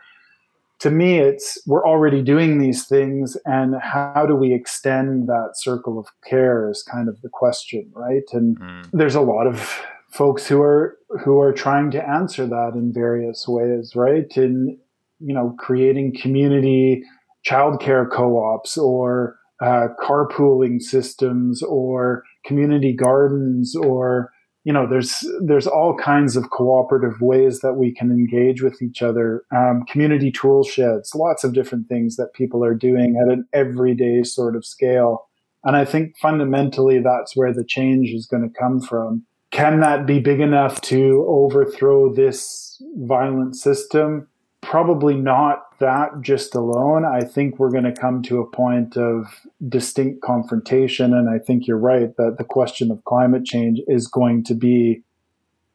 to me, it's we're already doing these things, and how do we extend that circle of care is kind of the question, right? And mm. there's a lot of folks who are who are trying to answer that in various ways, right? In you know, creating community childcare co-ops or uh, carpooling systems or community gardens or you know there's there's all kinds of cooperative ways that we can engage with each other um, community tool sheds lots of different things that people are doing at an everyday sort of scale. And i think fundamentally that's where the change is going to come from. Can that be big enough to overthrow this violent system probably not that just alone. I think we're going to come to a point of distinct confrontation. And I think you're right that the question of climate change is going to be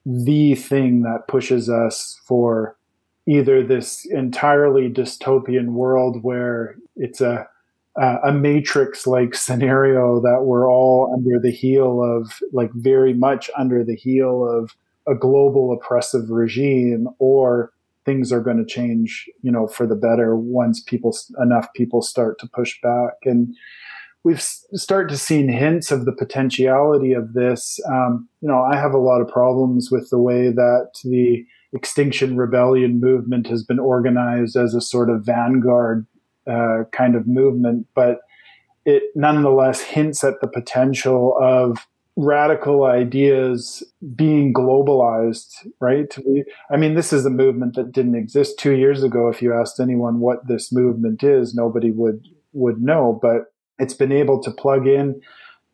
the thing that pushes us for either this entirely dystopian world where it's a a matrix like scenario that we're all under the heel of like very much under the heel of a global oppressive regime or things are going to change, you know, for the better once people enough people start to push back. And we've started to see hints of the potentiality of this. Um, you know, I have a lot of problems with the way that the Extinction Rebellion movement has been organized as a sort of vanguard uh, kind of movement, but it nonetheless hints at the potential of radical ideas being globalized, right? I mean, this is a movement that didn't exist two years ago. If you asked anyone what this movement is, nobody would would know. But it's been able to plug in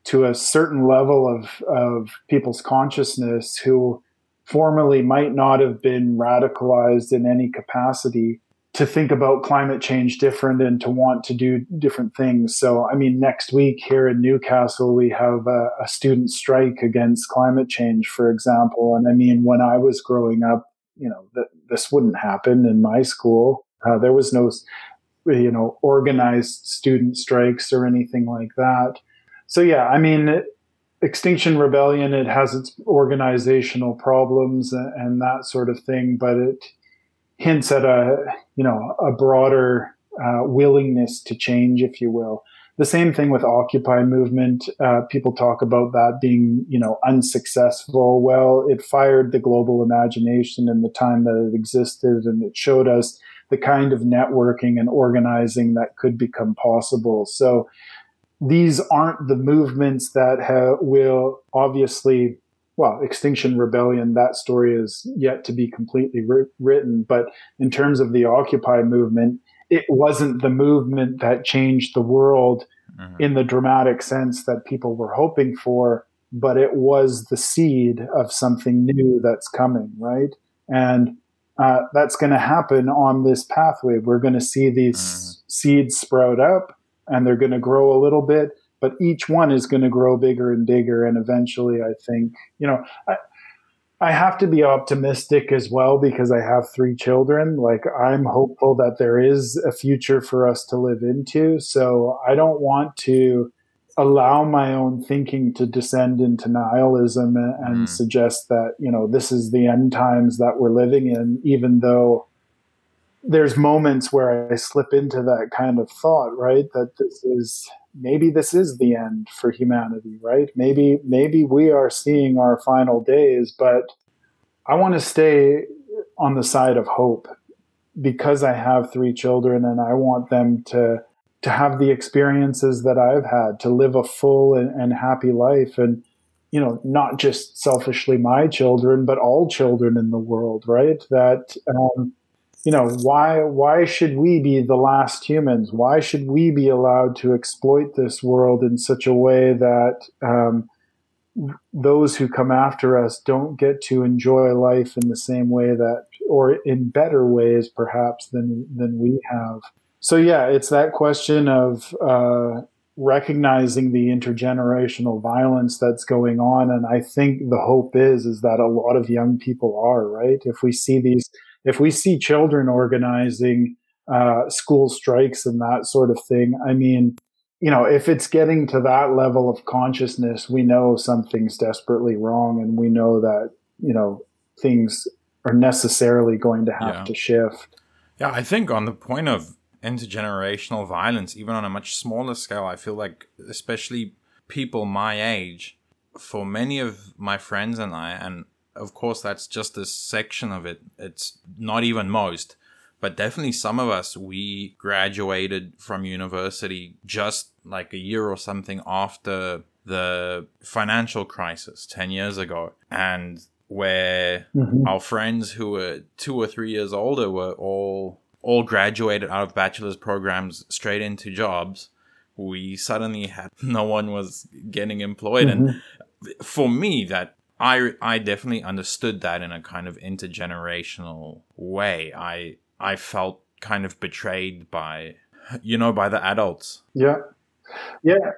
to a certain level of of people's consciousness who formerly might not have been radicalized in any capacity to think about climate change different and to want to do different things. So, I mean, next week here in Newcastle, we have a, a, student strike against climate change, for example. And I mean, when I was growing up, you know, th- this wouldn't happen in my school. Uh, there was no, you know, organized student strikes or anything like that. So, yeah, I mean, Extinction Rebellion, it has its organizational problems and, and that sort of thing, but it, hints at a you know a broader uh, willingness to change, if you will. The same thing with Occupy movement. Uh, people talk about that being you know unsuccessful. Well, it fired the global imagination in the time that it existed, and it showed us the kind of networking and organizing that could become possible. So these aren't the movements that ha- will obviously well, Extinction Rebellion, that story is yet to be completely ri- written. But in terms of the Occupy movement, it wasn't the movement that changed the world mm-hmm. in the dramatic sense that people were hoping for, but it was the seed of something new that's coming, right? And uh, that's going to happen on this pathway. We're going to see these mm-hmm. seeds sprout up and they're going to grow a little bit but each one is going to grow bigger and bigger and eventually i think you know I, I have to be optimistic as well because i have three children like i'm hopeful that there is a future for us to live into so i don't want to allow my own thinking to descend into nihilism and, mm. suggest that you know this is the end times that we're living in even though there's moments where I slip into that kind of thought, right? That this is maybe this is the end for humanity, right? Maybe maybe we are seeing our final days, but I want to stay on the side of hope because I have three children and I want them to to have the experiences that I've had, to live a full and, and happy life and you know, not just selfishly my children, but all children in the world, right? That um, you know why why should we be the last humans? Why should we be allowed to exploit this world in such a way that um, those who come after us don't get to enjoy life in the same way that or in better ways perhaps than than we have? So yeah it's that question of uh, recognizing the intergenerational violence that's going on and i think the hope is is that a lot of young people are right? If we see these if we see children organizing uh, school strikes and that sort of thing, I mean, you know, if it's getting to that level of consciousness, we know something's desperately wrong, and we know that you know things are necessarily going to have yeah. to shift. Yeah, I think on the point of intergenerational violence, even on a much smaller scale, I feel like, especially people my age, for many of my friends and I, and of course, that's just a section of it, it's not even most, but definitely some of us, we graduated from university just like a year or something after the financial crisis 10 years ago. And where mm-hmm. our friends who were two or three years older were all all graduated out of bachelor's programs straight into jobs we suddenly had no one was getting employed mm-hmm. and for me that i i definitely understood that in a kind of intergenerational way. I i felt kind of betrayed by you know by the adults. Yeah. Yeah.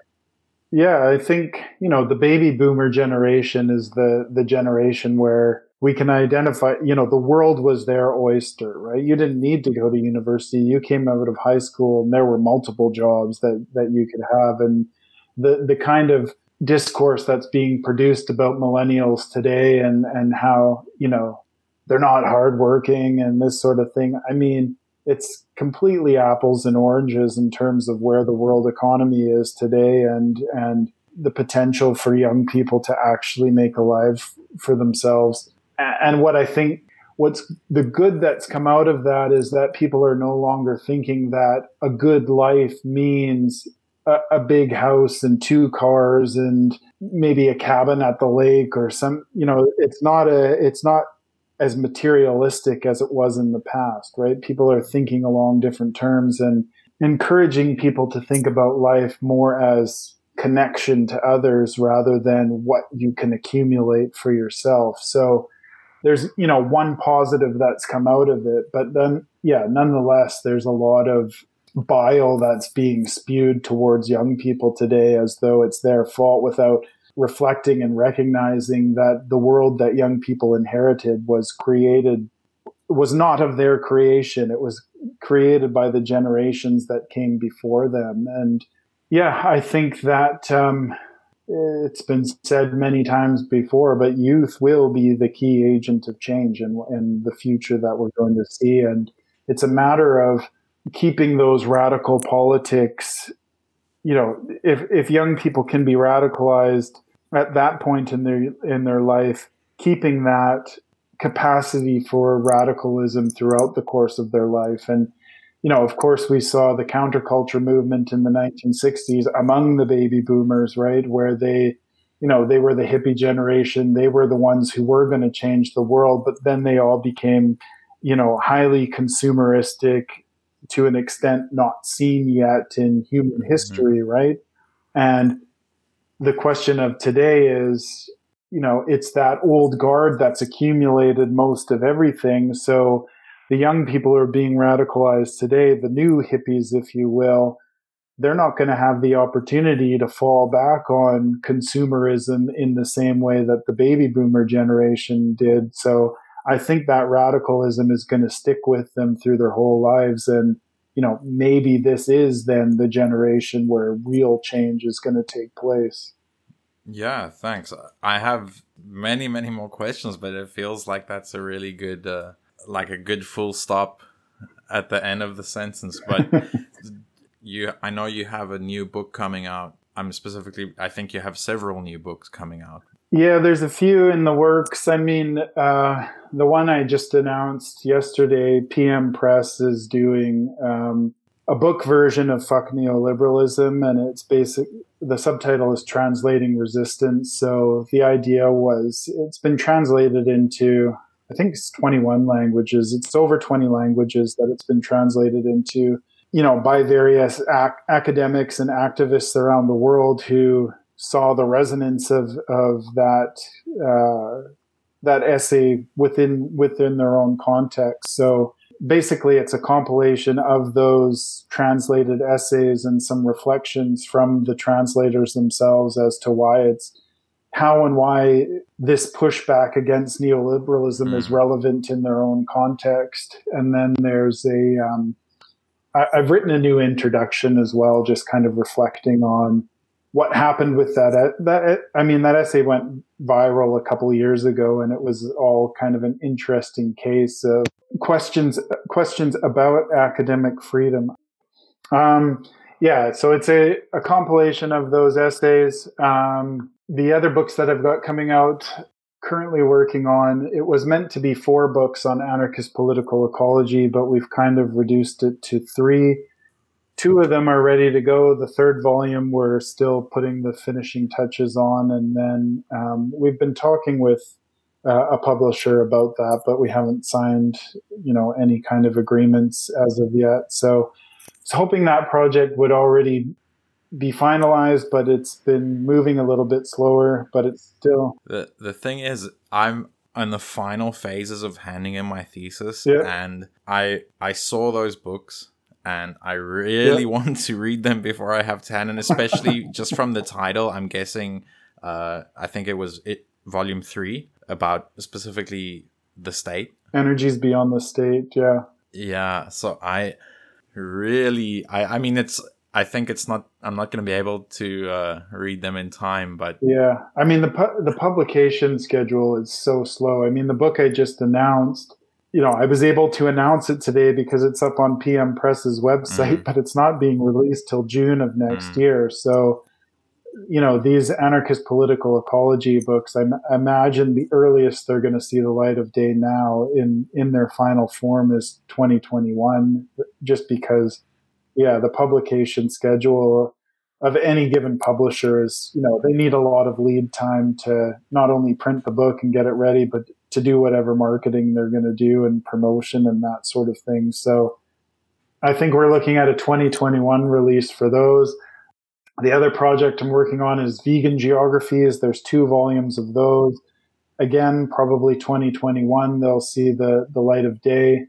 Yeah, I think, you know, the baby boomer generation is the the generation where we can identify, you know, the world was their oyster, right? You didn't need to go to university. You came out of high school and there were multiple jobs that that you could have. And the the kind of discourse that's being produced about millennials today and and how, you know, they're not hardworking and this sort of thing. I mean, it's completely apples and oranges in terms of where the world economy is today and and the potential for young people to actually make a life for themselves. And what I think what's the good that's come out of that is that people are no longer thinking that a good life means a, a, big house and two cars and maybe a cabin at the lake or some you know it's not a it's not as materialistic as it was in the past, right? People are thinking along different terms and encouraging people to think about life more as connection to others rather than what you can accumulate for yourself. So there's, you know, one positive that's come out of it, but then, yeah, nonetheless, there's a lot of bile that's being spewed towards young people today as though it's their fault without reflecting and recognizing that the world that young people inherited was created was not of their creation. It was created by the generations that came before them. And yeah i think that um, it's been said many times before but youth will be the key agent of change in, in the future that we're going to see. And it's a matter of keeping those radical politics you know, if if young people can be radicalized at that point in their in their life, keeping that capacity for radicalism throughout the course of their life, and you know, of course, we saw the counterculture movement in the 1960s among the baby boomers, right, where they, you know, they were the hippie generation, they were the ones who were going to change the world, but then they all became, you know, highly consumeristic to an extent not seen yet in human mm-hmm. history, mm-hmm. right? And the question of today is, you know, it's that old guard that's accumulated most of everything. So the young people are being radicalized today, the new hippies, if you will, they're not going to have the opportunity to fall back on consumerism in the same way that the baby boomer generation did. So I think that radicalism is going to stick with them through their whole lives. And, you know, maybe this is then the generation where real change is going to take place. Yeah, thanks. I have many, many more questions, but it feels like that's a really good, uh, like a good full stop at the end of the sentence. But you, I know you have a new book coming out. I'm specifically, I think you have several new books coming out. Yeah, there's a few in the works. I mean, uh, the one I just announced yesterday, PM Press is doing um, a book version of Fuck Neoliberalism, and it's basic. The subtitle is Translating Resistance. So the idea was it's been translated into, I think it's 21 languages. It's over 20 languages that it's been translated into, you know, by various ac- academics and activists around the world who saw the resonance of of that uh, that essay within within their own context. So basically, it's a compilation of those translated essays and some reflections from the translators themselves as to why it's how and why this pushback against neoliberalism mm. is relevant in their own context. And then there's a um, I, I've written a new introduction as well, just kind of reflecting on what happened with that that i mean that essay went viral a couple years ago and it was all kind of an interesting case of questions questions about academic freedom. Um, yeah, so it's a, a compilation of those essays. Um, the other books that I've got coming out, currently working on, it was meant to be four books on anarchist political ecology, but we've kind of reduced it to three. Two of them are ready to go. The third volume, we're still putting the finishing touches on. And then um, we've been talking with uh, a publisher about that, but we haven't signed, you know, any kind of agreements as of yet. So, was hoping that project would already be finalized, but it's been moving a little bit slower. But it's still the the thing is, I'm in the final phases of handing in my thesis, Yeah. and I I saw those books. And I really Yeah. want to read them before I have to And especially just from the title. I'm guessing, uh, I think it was it volume three about specifically the state. energies beyond the state. Yeah. Yeah, so I really, I, I mean, it's, I think it's not, I'm not going to be able to uh, read them in time, but Yeah, I mean the pu- the publication schedule is so slow. I mean the book I just announced, you know, I was able to announce it today because it's up on PM Press's website, Mhm. but it's not being released till June of next Mhm. year. So, you know, these anarchist political ecology books, I m- imagine the earliest they're going to see the light of day now in in their final form is 2021, just because, yeah, the publication schedule of any given publisher is, you know, they need a lot of lead time to not only print the book and get it ready, but to do whatever marketing they're going to do and promotion and that sort of thing. So I think we're looking at a 2021 release for those. The other project I'm working on is vegan geographies. There's two volumes of those. Again, probably 2021, they'll see the, the light of day.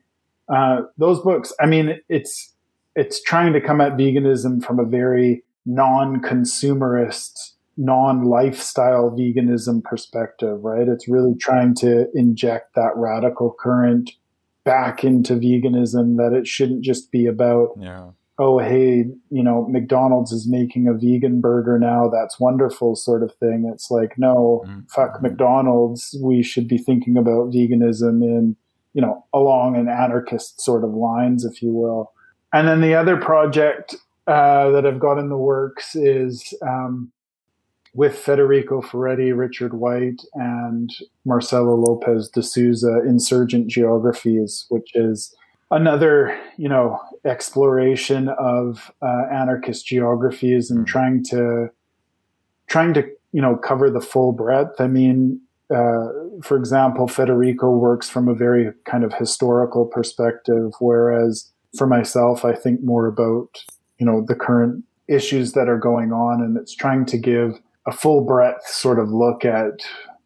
Uh, those books, I mean, it's, it's trying to come at veganism from a very non-consumerist non-lifestyle veganism perspective right? It's really trying to inject that radical current back into veganism that it shouldn't just be about yeah. oh hey you know mcdonald's is making a vegan burger now. That's wonderful sort of thing. It's like no Mhm. fuck mcdonald's. We should be thinking about veganism in you know along an anarchist sort of lines if you will. And then the other project uh, that I've got in the works is um, with Federico Ferretti, Richard White, and Marcelo Lopes de Souza, Insurgent Geographies, which is another, you know, exploration of uh, anarchist geographies and Mhm. trying to trying to you know cover the full breadth. I mean, uh, for example, Federico works from a very kind of historical perspective, whereas for myself, I think more about you know the current issues that are going on, and it's trying to give a full breadth sort of look at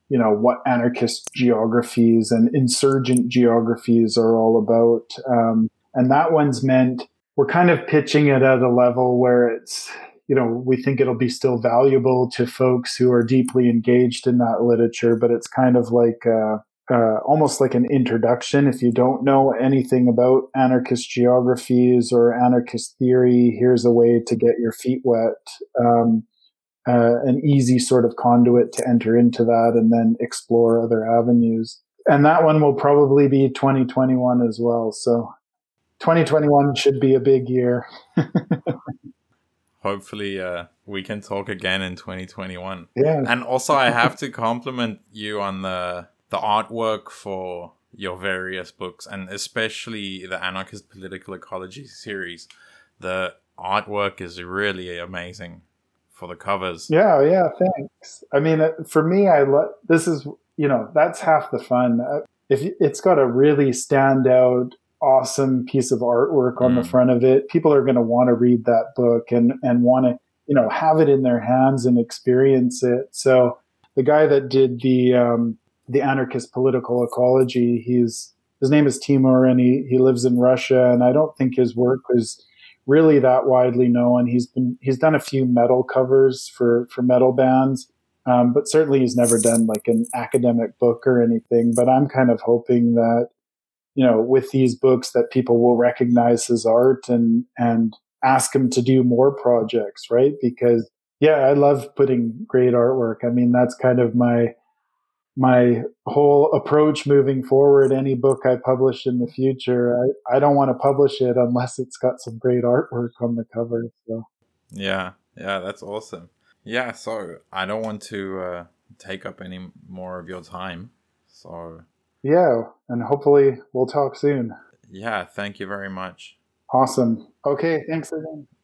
you know what anarchist geographies and insurgent geographies are all about. Um, and that one's meant we're kind of pitching it at a level where it's you know we think it'll be still valuable to folks who are deeply engaged in that literature, but it's kind of like uh, uh, almost like an introduction. If you don't know anything about anarchist geographies or anarchist theory, here's a way to get your feet wet. Um, uh, an easy sort of conduit to enter into that and then explore other avenues. And that one will probably be 2021 as well. So 2021 should be a big year. Hopefully, uh, we can talk again in 2021. Yeah. And also, I have to compliment you on the the artwork for your various books, and especially the Anarchist Political Ecology series. The artwork is really amazing for the covers. Yeah, yeah, thanks. I mean, uh, for me, I lo- this is you know that's half the fun. Uh, If it's got a really standout, awesome piece of artwork on the Mm. front of it, people are going to want to read that book and and want to you know have it in their hands and experience it. So the guy that did the um, the anarchist political ecology, he's his name is Timur, and he he lives in Russia, and I don't think his work was really that widely known. He's been he's done a few metal covers for for metal bands, um, but certainly he's never done like an academic book or anything. But I'm kind of hoping that you know with these books that people will recognize his art and and ask him to do more projects, right? Because yeah, I love putting great artwork. I mean, that's kind of my my whole approach moving forward. Any book I publish in the future, I, I don't want to publish it unless it's got some great artwork on the cover. So yeah, yeah, that's awesome. Yeah, so I don't want to uh, take up any more of your time. So yeah, and hopefully we'll talk soon. Yeah, thank you very much. Awesome. Okay, thanks again.